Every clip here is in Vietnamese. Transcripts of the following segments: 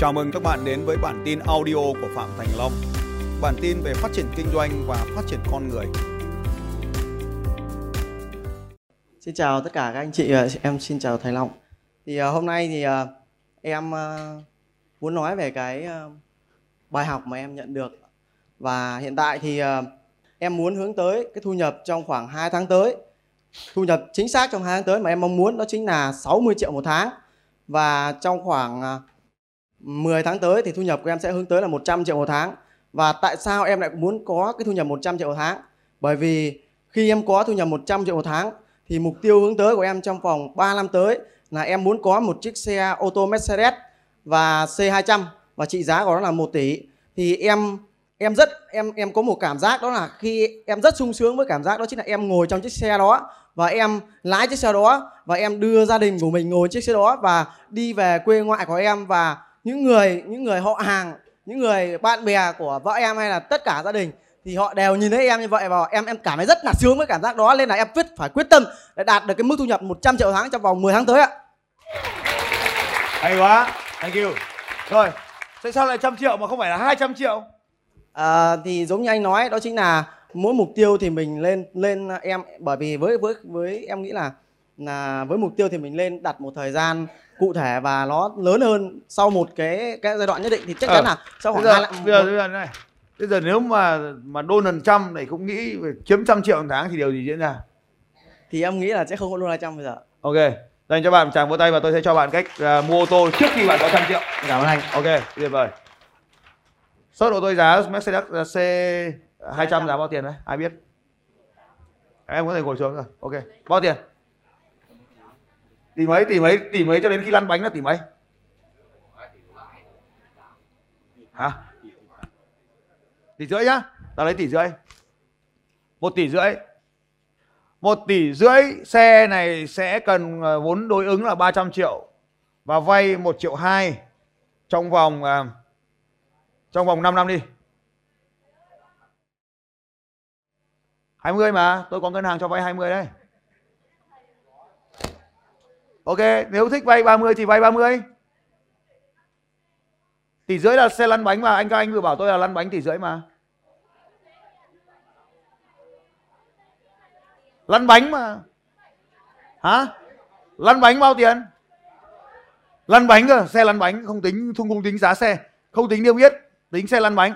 Chào mừng các bạn đến với bản tin audio của Phạm Thành Long. Bản tin về phát triển kinh doanh và phát triển con người. Xin chào tất cả các anh chị, ờ, em xin chào Thầy Long. Thì ờ, hôm nay thì ờ, em muốn nói về cái bài học mà em nhận được và hiện tại thì em muốn hướng tới cái thu nhập trong khoảng 2 tháng tới. Thu nhập chính xác trong 2 tháng tới mà em mong muốn đó chính là 60 triệu một tháng. Và trong khoảng 10 tháng tới thì thu nhập của em sẽ hướng tới là 100 triệu một tháng. Và tại sao em lại muốn có cái thu nhập 100 triệu một tháng? Bởi vì khi em có thu nhập 100 triệu một tháng thì mục tiêu hướng tới của em trong vòng 3 năm tới là em muốn có một chiếc xe ô tô Mercedes và C200 và trị giá của nó là 1 tỷ. Thì em em rất, em em có một cảm giác đó là khi em rất sung sướng với cảm giác đó chính là em ngồi trong chiếc xe đó và em lái chiếc xe đó và em đưa gia đình của mình ngồi chiếc xe đó và đi về quê ngoại của em và những người những người họ hàng những người bạn bè của vợ em hay là tất cả gia đình thì họ đều nhìn thấy em như vậy và em em cảm thấy rất là sướng với cảm giác đó nên là em quyết phải quyết tâm để đạt được cái mức thu nhập 100 triệu tháng trong vòng 10 tháng tới ạ. Hay quá, thank you. Rồi, tại sao lại trăm triệu mà không phải là 200 triệu? À, thì giống như anh nói đó chính là mỗi mục tiêu thì mình lên lên em bởi vì với với với em nghĩ là là với mục tiêu thì mình lên đặt một thời gian cụ thể và nó lớn hơn sau một cái cái giai đoạn nhất định thì chắc chắn ờ. là sau khoảng bây giờ, hai bây giờ, bây giờ này bây giờ nếu mà mà Donald Trump này cũng nghĩ về chiếm trăm triệu một tháng thì điều gì diễn ra? Thì em nghĩ là sẽ không có Donald Trump bây giờ. Ok dành cho bạn tràng vỗ tay và tôi sẽ cho bạn cách uh, mua ô tô trước khi bạn có trăm triệu. Cảm ơn anh. Ok tuyệt vời. Sốt ô tô giá Mercedes C 200 giá bao tiền đấy? Ai biết? Em có thể ngồi xuống rồi. Ok bao tiền tỷ mấy tỷ mấy tỷ mấy cho đến khi lăn bánh là tỷ mấy hả? Tỷ rưỡi nhá. Tao lấy tỷ rưỡi. Một tỷ rưỡi. Một tỷ rưỡi, xe này sẽ cần ờ, vốn đối ứng là 300 triệu và vay 1 triệu 2 trong vòng ờ, trong vòng 5 năm đi. 20 mà, tôi có ngân hàng cho vay 20 đấy. Ok, nếu thích vay 30 thì vay 30. Tỷ rưỡi là xe lăn bánh mà anh các anh vừa bảo tôi là lăn bánh tỷ rưỡi mà. Lăn bánh mà. Hả? Lăn bánh bao tiền? Lăn bánh cơ, xe lăn bánh không tính không, không tính giá xe, không tính niêm yết, tính xe lăn bánh.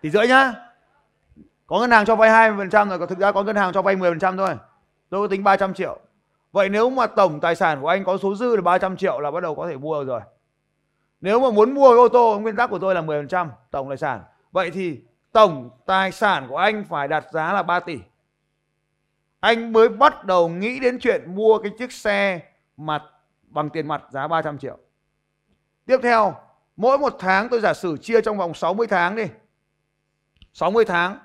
Tỷ rưỡi nhá. Có ngân hàng cho vay 20% rồi, thực ra có ngân hàng cho vay 10% thôi. Tôi có tính 300 triệu. Vậy nếu mà tổng tài sản của anh có số dư là 300 triệu là bắt đầu có thể mua rồi. Nếu mà muốn mua cái ô tô, nguyên tắc của tôi là 10% tổng tài sản. Vậy thì tổng tài sản của anh phải đặt giá là 3 tỷ. Anh mới bắt đầu nghĩ đến chuyện mua cái chiếc xe mặt bằng tiền mặt giá 300 triệu. Tiếp theo, mỗi một tháng tôi giả sử chia trong vòng 60 tháng đi. 60 tháng.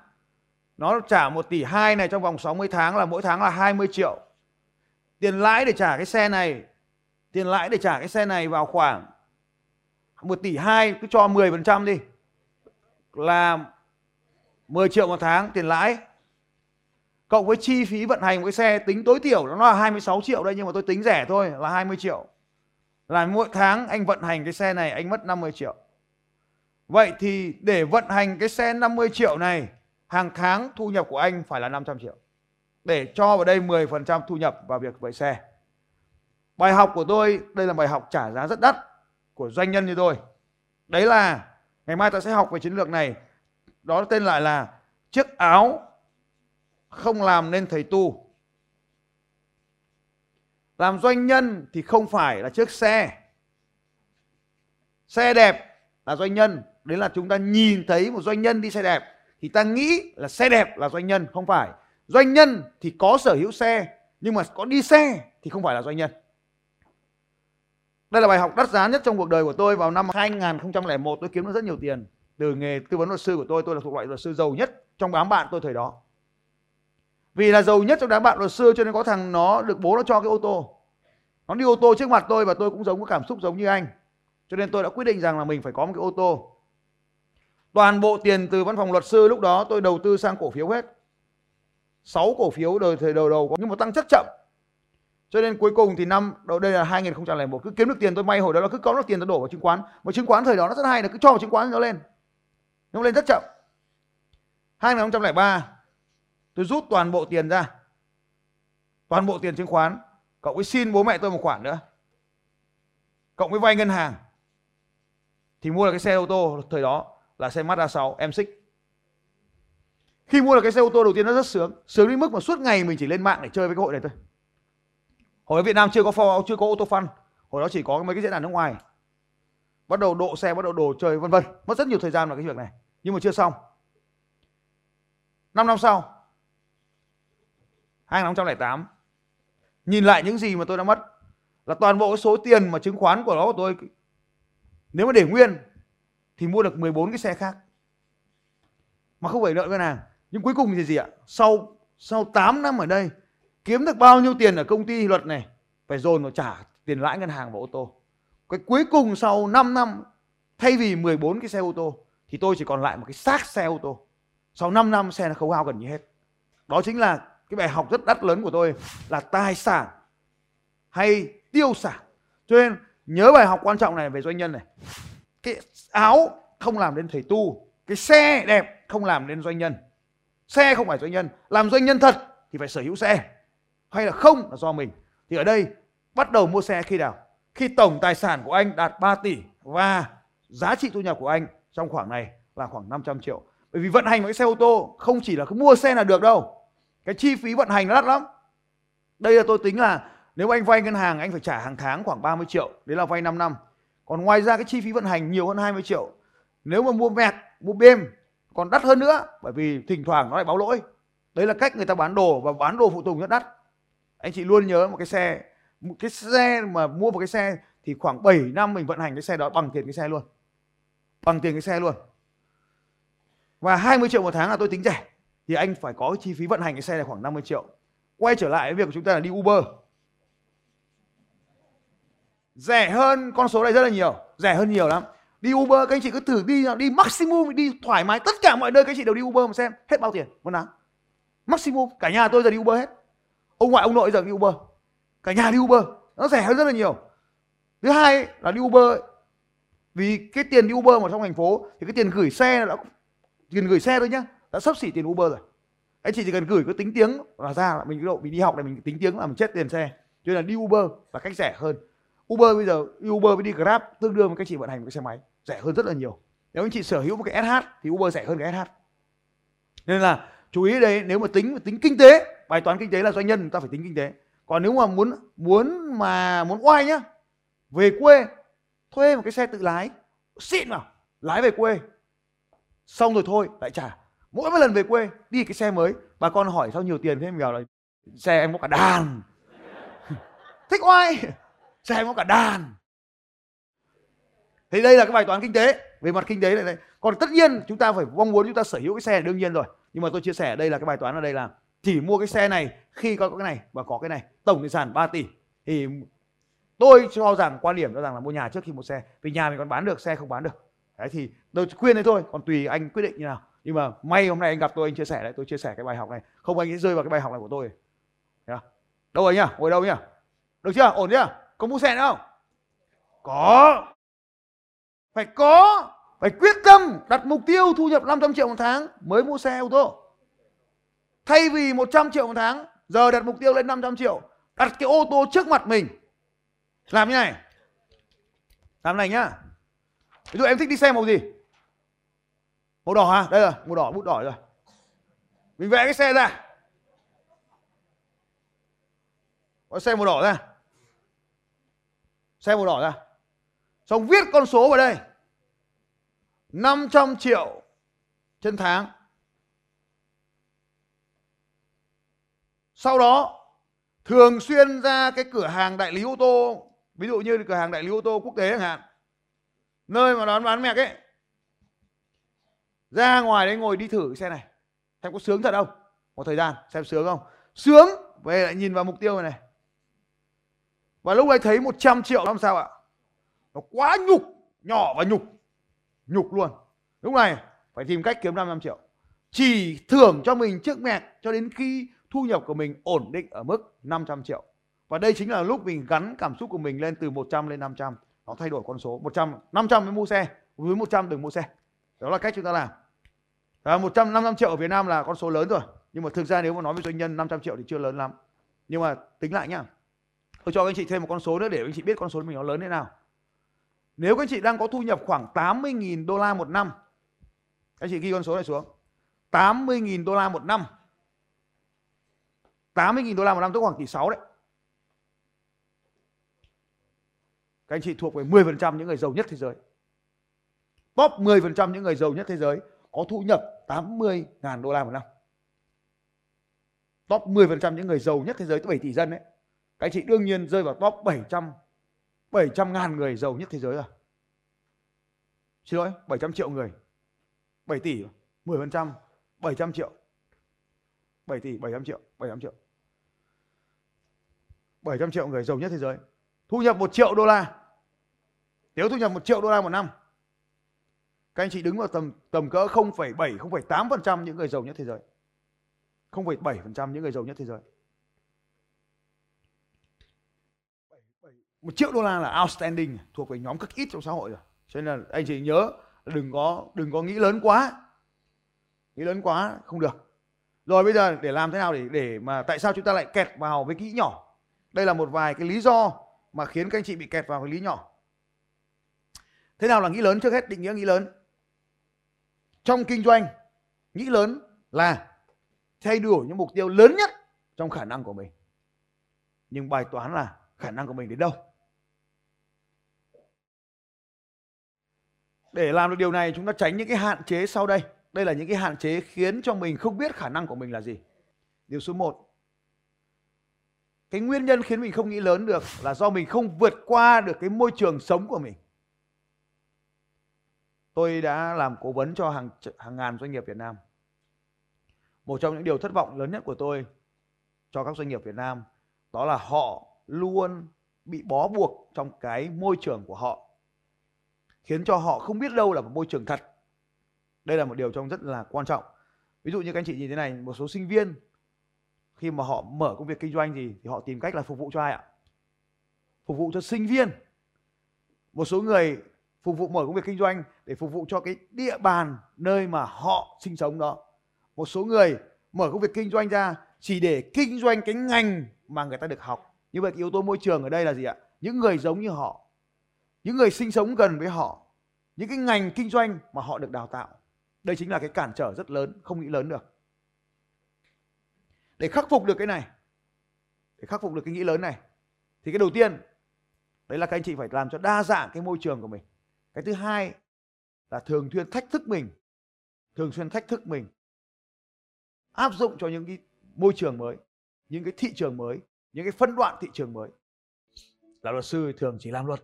Nó trả 1 tỷ 2 này trong vòng 60 tháng là mỗi tháng là 20 triệu tiền lãi để trả cái xe này, tiền lãi để trả cái xe này vào khoảng 1 tỷ 2 cứ cho 10% đi. Là 10 triệu một tháng tiền lãi. Cộng với chi phí vận hành cái xe, tính tối thiểu nó là 26 triệu đây, nhưng mà tôi tính rẻ thôi, là 20 triệu. Là mỗi tháng anh vận hành cái xe này, anh mất 50 triệu. Vậy thì để vận hành cái xe 50 triệu này, hàng tháng thu nhập của anh phải là 500 triệu để cho vào đây 10% thu nhập vào việc vậy xe. Bài học của tôi, đây là bài học trả giá rất đắt của doanh nhân như tôi. Đấy là ngày mai ta sẽ học về chiến lược này. Đó tên lại là chiếc áo không làm nên thầy tu. Làm doanh nhân thì không phải là chiếc xe. Xe đẹp là doanh nhân. Đấy là chúng ta nhìn thấy một doanh nhân đi xe đẹp thì ta nghĩ là xe đẹp là doanh nhân, không phải Doanh nhân thì có sở hữu xe nhưng mà có đi xe thì không phải là doanh nhân. Đây là bài học đắt giá nhất trong cuộc đời của tôi vào năm 2001 tôi kiếm được rất nhiều tiền từ nghề tư vấn luật sư của tôi, tôi là thuộc loại luật sư giàu nhất trong đám bạn tôi thời đó. Vì là giàu nhất trong đám bạn luật sư cho nên có thằng nó được bố nó cho cái ô tô. Nó đi ô tô trước mặt tôi và tôi cũng giống có cảm xúc giống như anh. Cho nên tôi đã quyết định rằng là mình phải có một cái ô tô. Toàn bộ tiền từ văn phòng luật sư lúc đó tôi đầu tư sang cổ phiếu hết. 6 cổ phiếu đời thời đầu đầu có nhưng mà tăng rất chậm. cho nên cuối cùng thì năm, đầu đây là 2001 cứ kiếm được tiền tôi may hồi đó là cứ có được tiền tôi đổ vào chứng khoán. Mà chứng khoán thời đó nó rất hay là cứ cho vào chứng khoán nó lên. Nó lên rất chậm. 2003 tôi rút toàn bộ tiền ra. Toàn bộ tiền chứng khoán. Cộng với xin bố mẹ tôi một khoản nữa. Cộng với vay ngân hàng. Thì mua được cái xe ô tô thời đó là xe Mazda 6 M6 khi mua được cái xe ô tô đầu tiên nó rất sướng sướng đến mức mà suốt ngày mình chỉ lên mạng để chơi với cái hội này thôi. Hồi ở Việt Nam chưa có for, chưa có ô tô fun hồi đó chỉ có mấy cái diễn đàn nước ngoài. Bắt đầu độ xe bắt đầu đồ chơi vân vân. Mất rất nhiều thời gian vào cái việc này nhưng mà chưa xong. 5 năm sau 2008 nhìn lại những gì mà tôi đã mất là toàn bộ số tiền mà chứng khoán của nó của tôi nếu mà để nguyên thì mua được 14 cái xe khác. Mà không phải nợ ngân hàng nhưng cuối cùng thì gì ạ? Sau sau 8 năm ở đây, kiếm được bao nhiêu tiền ở công ty luật này, phải dồn vào trả tiền lãi ngân hàng và ô tô. Cái cuối cùng sau 5 năm, thay vì 14 cái xe ô tô, thì tôi chỉ còn lại một cái xác xe ô tô. Sau 5 năm, xe nó khấu hao gần như hết. Đó chính là cái bài học rất đắt lớn của tôi là tài sản hay tiêu sản. Cho nên, nhớ bài học quan trọng này về doanh nhân này. Cái áo không làm nên thầy tu, cái xe đẹp không làm nên doanh nhân xe không phải doanh nhân. Làm doanh nhân thật thì phải sở hữu xe. Hay là không là do mình. Thì ở đây, bắt đầu mua xe khi nào? Khi tổng tài sản của anh đạt 3 tỷ và giá trị thu nhập của anh trong khoảng này là khoảng 500 triệu. Bởi vì vận hành một cái xe ô tô không chỉ là cứ mua xe là được đâu. Cái chi phí vận hành nó đắt lắm. Đây là tôi tính là nếu anh vay ngân hàng, anh phải trả hàng tháng khoảng 30 triệu. Đấy là vay 5 năm. Còn ngoài ra cái chi phí vận hành nhiều hơn 20 triệu. Nếu mà mua mẹt, mua bêm còn đắt hơn nữa, bởi vì thỉnh thoảng nó lại báo lỗi. Đấy là cách người ta bán đồ và bán đồ phụ tùng rất đắt. Anh chị luôn nhớ một cái xe, một cái xe mà mua một cái xe thì khoảng 7 năm mình vận hành cái xe đó bằng tiền cái xe luôn. Bằng tiền cái xe luôn. Và 20 triệu một tháng là tôi tính rẻ, thì anh phải có cái chi phí vận hành cái xe này khoảng 50 triệu. Quay trở lại việc của chúng ta là đi Uber. Rẻ hơn con số này rất là nhiều, rẻ hơn nhiều lắm đi Uber, các anh chị cứ thử đi đi maximum, đi thoải mái, tất cả mọi nơi các anh chị đều đi Uber mà xem, hết bao tiền, một tháng maximum, cả nhà tôi giờ đi Uber hết. Ông ngoại, ông nội giờ đi Uber. Cả nhà đi Uber, nó rẻ hơn rất là nhiều. Thứ hai là đi Uber, vì cái tiền đi Uber mà trong thành phố, thì cái tiền gửi xe đã tiền gửi xe thôi nhá, đã sắp xỉ tiền Uber rồi. Anh chị chỉ cần gửi cái tính tiếng là ra, là mình cái độ mình đi học này mình tính tiếng là mình chết tiền xe. Cho nên là đi Uber là cách rẻ hơn. Uber bây giờ Uber với đi Grab tương đương với các chị vận hành một cái xe máy rẻ hơn rất là nhiều. Nếu anh chị sở hữu một cái SH thì Uber rẻ hơn cái SH nên là chú ý đây nếu mà tính tính kinh tế, bài toán kinh tế là doanh nhân người ta phải tính kinh tế. Còn nếu mà muốn muốn mà, muốn oai nhá, về quê, thuê một cái xe tự lái, xịn vào, lái về quê. Xong rồi thôi, lại trả. Mỗi một lần về quê, đi cái xe mới, bà con hỏi sao nhiều tiền thế mình bảo là, xe em có cả đàn. Thích oai, xe em có cả đàn thì đây là cái bài toán kinh tế, về mặt kinh tế này đây. Còn tất nhiên chúng ta phải mong muốn chúng ta sở hữu cái xe đương nhiên rồi. Nhưng mà tôi chia sẻ đây là cái bài toán ở đây là chỉ mua cái xe này khi có cái này và có cái này, tổng tài sản 3 tỷ. Thì tôi cho rằng, quan điểm cho rằng là mua nhà trước khi mua xe, vì nhà mình còn bán được, xe không bán được. Đấy, thì tôi khuyên đấy thôi, còn tùy anh quyết định như nào. Nhưng mà may hôm nay anh gặp tôi, anh chia sẻ đấy, tôi chia sẻ cái bài học này. Không anh sẽ rơi vào cái bài học này của tôi. Yeah. đâu rồi nhá, ngồi đâu nhá? Được chưa? Ổn chưa? Có mua xe nữa không? Có phải có, phải quyết tâm đặt mục tiêu thu nhập 500 triệu một tháng mới mua xe ô tô. Thay vì 100 triệu một tháng, giờ đặt mục tiêu lên 500 triệu, đặt cái ô tô trước mặt mình. Làm như này. Làm này nhá. Ví dụ em thích đi xe màu gì? Màu đỏ hả? Đây rồi, màu đỏ, bút đỏ rồi. Mình vẽ cái xe ra. Có xe màu đỏ ra. Xe màu đỏ ra xong viết con số vào đây. 500 triệu trên tháng. Sau đó thường xuyên ra cái cửa hàng đại lý ô tô ví dụ như cửa hàng đại lý ô tô quốc tế chẳng hạn nơi mà đón bán mẹ ấy ra ngoài đấy ngồi đi thử cái xe này. Xem có sướng thật không? Một thời gian xem sướng không? Sướng về lại nhìn vào mục tiêu này, này. Và lúc ấy thấy 100 triệu làm sao ạ nó quá nhục nhỏ và nhục. Nhục luôn. Lúc này phải tìm cách kiếm 500 triệu. Chỉ thưởng cho mình trước mẹt cho đến khi thu nhập của mình ổn định ở mức 500 triệu. Và đây chính là lúc mình gắn cảm xúc của mình lên từ 100 lên 500 nó thay đổi con số. 100 500 mới mua xe. Với 100 đừng mua xe. Đó là cách chúng ta làm. À, 100 500 triệu ở Việt Nam là con số lớn rồi. Nhưng mà thực ra nếu mà nói với doanh nhân 500 triệu thì chưa lớn lắm. Nhưng mà tính lại nhá. Tôi cho anh chị thêm một con số nữa để anh chị biết con số mình nó lớn thế nào nếu các anh chị đang có thu nhập khoảng 80.000 đô la một năm các anh chị ghi con số này xuống 80.000 đô la một năm 80.000 đô la một năm tức khoảng tỷ 6 đấy Các anh chị thuộc về 10% những người giàu nhất thế giới. Top 10% những người giàu nhất thế giới có thu nhập 80.000 đô la một năm. Top 10% những người giàu nhất thế giới, 7 tỷ dân đấy. Các anh chị đương nhiên rơi vào top 700 700 ngàn người giàu nhất thế giới rồi. Xin lỗi, 700 triệu người. 7 tỷ, 10%, 700 triệu. 7 tỷ, 700 triệu, 700 triệu. 700 triệu người giàu nhất thế giới. Thu nhập 1 triệu đô la. Nếu thu nhập 1 triệu đô la một năm, các anh chị đứng vào tầm tầm cỡ 0,7, 0,8% những người giàu nhất thế giới. 0,7% những người giàu nhất thế giới. Một triệu đô la là outstanding, thuộc về nhóm cực ít trong xã hội rồi. Cho nên là anh chị nhớ đừng có đừng có nghĩ lớn quá. Nghĩ lớn quá không được. Rồi bây giờ để làm thế nào để để mà tại sao chúng ta lại kẹt vào với kỹ nhỏ? Đây là một vài cái lý do mà khiến các anh chị bị kẹt vào cái lý nhỏ. Thế nào là nghĩ lớn trước hết định nghĩa nghĩ lớn? Trong kinh doanh, nghĩ lớn là thay đổi những mục tiêu lớn nhất trong khả năng của mình. Nhưng bài toán là khả năng của mình đến đâu? Để làm được điều này, chúng ta tránh những cái hạn chế sau đây. Đây là những cái hạn chế khiến cho mình không biết khả năng của mình là gì. Điều số 1. Cái nguyên nhân khiến mình không nghĩ lớn được là do mình không vượt qua được cái môi trường sống của mình. Tôi đã làm cố vấn cho hàng hàng ngàn doanh nghiệp Việt Nam. Một trong những điều thất vọng lớn nhất của tôi cho các doanh nghiệp Việt Nam đó là họ luôn bị bó buộc trong cái môi trường của họ khiến cho họ không biết đâu là một môi trường thật. Đây là một điều trong rất là quan trọng. Ví dụ như các anh chị nhìn thế này, một số sinh viên khi mà họ mở công việc kinh doanh gì thì họ tìm cách là phục vụ cho ai ạ? Phục vụ cho sinh viên. Một số người phục vụ mở công việc kinh doanh để phục vụ cho cái địa bàn nơi mà họ sinh sống đó một số người mở công việc kinh doanh ra chỉ để kinh doanh cái ngành mà người ta được học như vậy yếu tố môi trường ở đây là gì ạ những người giống như họ những người sinh sống gần với họ, những cái ngành kinh doanh mà họ được đào tạo, đây chính là cái cản trở rất lớn, không nghĩ lớn được. Để khắc phục được cái này, để khắc phục được cái nghĩ lớn này, thì cái đầu tiên, đấy là các anh chị phải làm cho đa dạng cái môi trường của mình. Cái thứ hai là thường xuyên thách thức mình, thường xuyên thách thức mình, áp dụng cho những cái môi trường mới, những cái thị trường mới, những cái phân đoạn thị trường mới. Là luật sư thường chỉ làm luật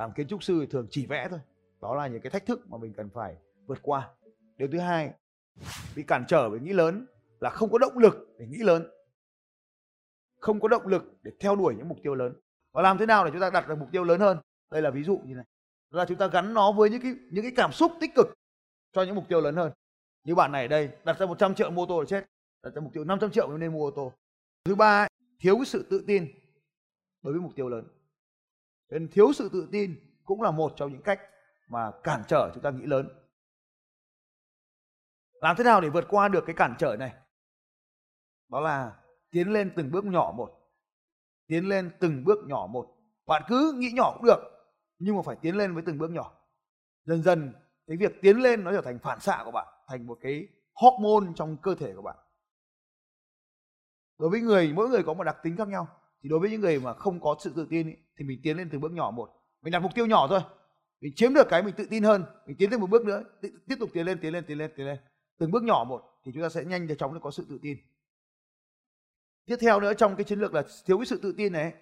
làm kiến trúc sư thường chỉ vẽ thôi. Đó là những cái thách thức mà mình cần phải vượt qua. Điều thứ hai, bị cản trở bởi nghĩ lớn là không có động lực để nghĩ lớn. Không có động lực để theo đuổi những mục tiêu lớn. Và làm thế nào để chúng ta đặt được mục tiêu lớn hơn? Đây là ví dụ như này. Là chúng ta gắn nó với những cái những cái cảm xúc tích cực cho những mục tiêu lớn hơn. Như bạn này ở đây, đặt ra 100 triệu mua ô tô là chết. Đặt ra mục tiêu 500 triệu nên mua ô tô. Thứ ba, thiếu cái sự tự tin đối với mục tiêu lớn nên thiếu sự tự tin cũng là một trong những cách mà cản trở chúng ta nghĩ lớn. Làm thế nào để vượt qua được cái cản trở này? Đó là tiến lên từng bước nhỏ một. Tiến lên từng bước nhỏ một. Bạn cứ nghĩ nhỏ cũng được, nhưng mà phải tiến lên với từng bước nhỏ. Dần dần, cái việc tiến lên nó trở thành phản xạ của bạn, thành một cái hormone trong cơ thể của bạn. Đối với người, mỗi người có một đặc tính khác nhau thì đối với những người mà không có sự tự tin ý, thì mình tiến lên từng bước nhỏ một. Mình đặt mục tiêu nhỏ thôi. Mình chiếm được cái mình tự tin hơn mình tiến thêm một bước nữa tiếp tục tiến lên tiến lên tiến lên tiến lên. Từng bước nhỏ một thì chúng ta sẽ nhanh chóng được có sự tự tin. Tiếp theo nữa trong cái chiến lược là thiếu cái sự tự tin này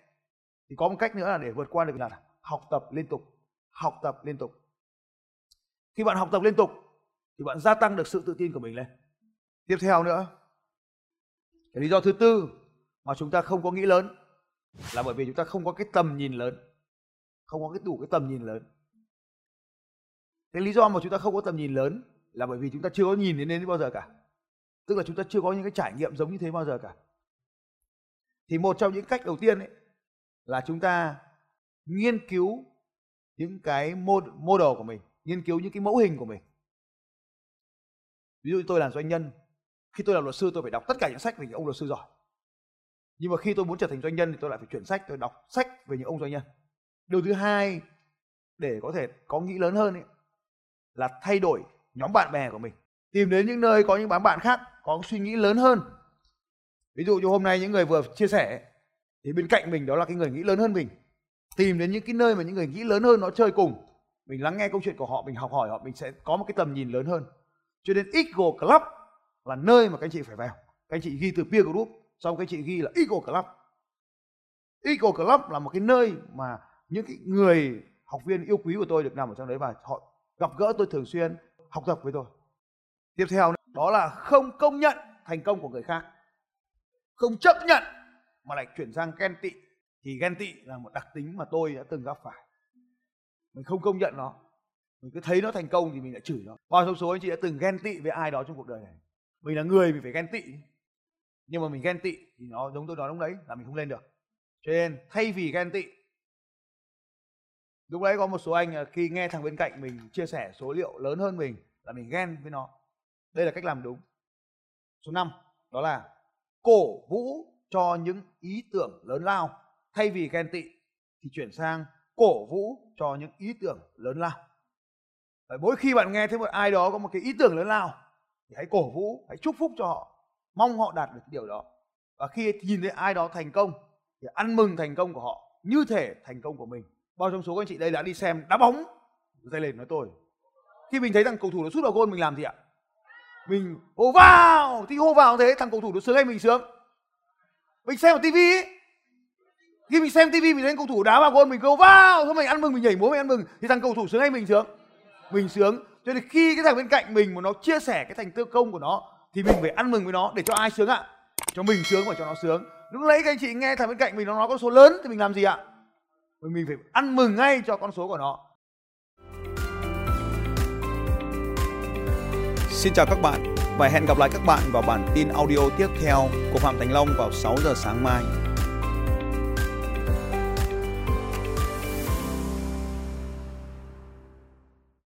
thì có một cách nữa là để vượt qua được là học tập liên tục học tập liên tục. Khi bạn học tập liên tục thì bạn gia tăng được sự tự tin của mình lên. Tiếp theo nữa cái lý do thứ tư mà chúng ta không có nghĩ lớn là bởi vì chúng ta không có cái tầm nhìn lớn. Không có cái đủ cái tầm nhìn lớn. Cái lý do mà chúng ta không có tầm nhìn lớn là bởi vì chúng ta chưa có nhìn đến đến bao giờ cả. Tức là chúng ta chưa có những cái trải nghiệm giống như thế bao giờ cả. Thì một trong những cách đầu tiên ấy là chúng ta nghiên cứu những cái model của mình, nghiên cứu những cái mẫu hình của mình. Ví dụ tôi là doanh nhân, khi tôi làm luật sư tôi phải đọc tất cả những sách về những ông luật sư giỏi nhưng mà khi tôi muốn trở thành doanh nhân thì tôi lại phải chuyển sách tôi đọc sách về những ông doanh nhân. Điều thứ hai để có thể có nghĩ lớn hơn ấy, là thay đổi nhóm bạn bè của mình. Tìm đến những nơi có những bạn bạn khác có suy nghĩ lớn hơn. Ví dụ như hôm nay những người vừa chia sẻ thì bên cạnh mình đó là cái người nghĩ lớn hơn mình. Tìm đến những cái nơi mà những người nghĩ lớn hơn nó chơi cùng. Mình lắng nghe câu chuyện của họ mình học hỏi họ mình sẽ có một cái tầm nhìn lớn hơn. Cho nên Eagle Club là nơi mà các anh chị phải vào. Các anh chị ghi từ peer group xong các chị ghi là Eagle Club. Eagle Club là một cái nơi mà những cái người học viên yêu quý của tôi được nằm ở trong đấy và họ gặp gỡ tôi thường xuyên, học tập với tôi. Tiếp theo đó là không công nhận thành công của người khác. Không chấp nhận mà lại chuyển sang ghen tị. Thì ghen tị là một đặc tính mà tôi đã từng gặp phải. Mình không công nhận nó. Mình cứ thấy nó thành công thì mình lại chửi nó. Bao trong số anh chị đã từng ghen tị với ai đó trong cuộc đời này? Mình là người mình phải ghen tị nhưng mà mình ghen tị thì nó giống tôi nói lúc đấy là mình không lên được. Cho nên thay vì ghen tị, lúc đấy có một số anh à, khi nghe thằng bên cạnh mình chia sẻ số liệu lớn hơn mình là mình ghen với nó. Đây là cách làm đúng. Số 5 đó là cổ vũ cho những ý tưởng lớn lao. Thay vì ghen tị thì chuyển sang cổ vũ cho những ý tưởng lớn lao. Bởi mỗi khi bạn nghe thấy một ai đó có một cái ý tưởng lớn lao thì hãy cổ vũ, hãy chúc phúc cho họ mong họ đạt được điều đó. Và khi nhìn thấy ai đó thành công thì ăn mừng thành công của họ, như thể thành công của mình. Bao trong số các anh chị đây đã đi xem đá bóng, dây lên nói tôi. Khi mình thấy thằng cầu thủ nó sút vào gôn, mình làm gì ạ? Mình hô vào, thì hô vào thế, thằng cầu thủ nó sướng hay mình sướng? Mình xem ở tivi khi mình xem tivi mình thấy cầu thủ đá vào gôn, mình kêu vào thôi mình ăn mừng, mình nhảy múa, mình ăn mừng, thì thằng cầu thủ sướng hay mình sướng? Mình sướng. Cho nên khi cái thằng bên cạnh mình mà nó chia sẻ cái thành tiêu công của nó thì mình phải ăn mừng với nó để cho ai sướng ạ? Cho mình sướng và cho nó sướng. Lúc nãy các anh chị nghe thằng bên cạnh mình nó nói con số lớn, thì mình làm gì ạ? Mình phải ăn mừng ngay cho con số của nó. Xin chào các bạn và hẹn gặp lại các bạn vào bản tin audio tiếp theo của Phạm Thành Long vào 6 giờ sáng mai.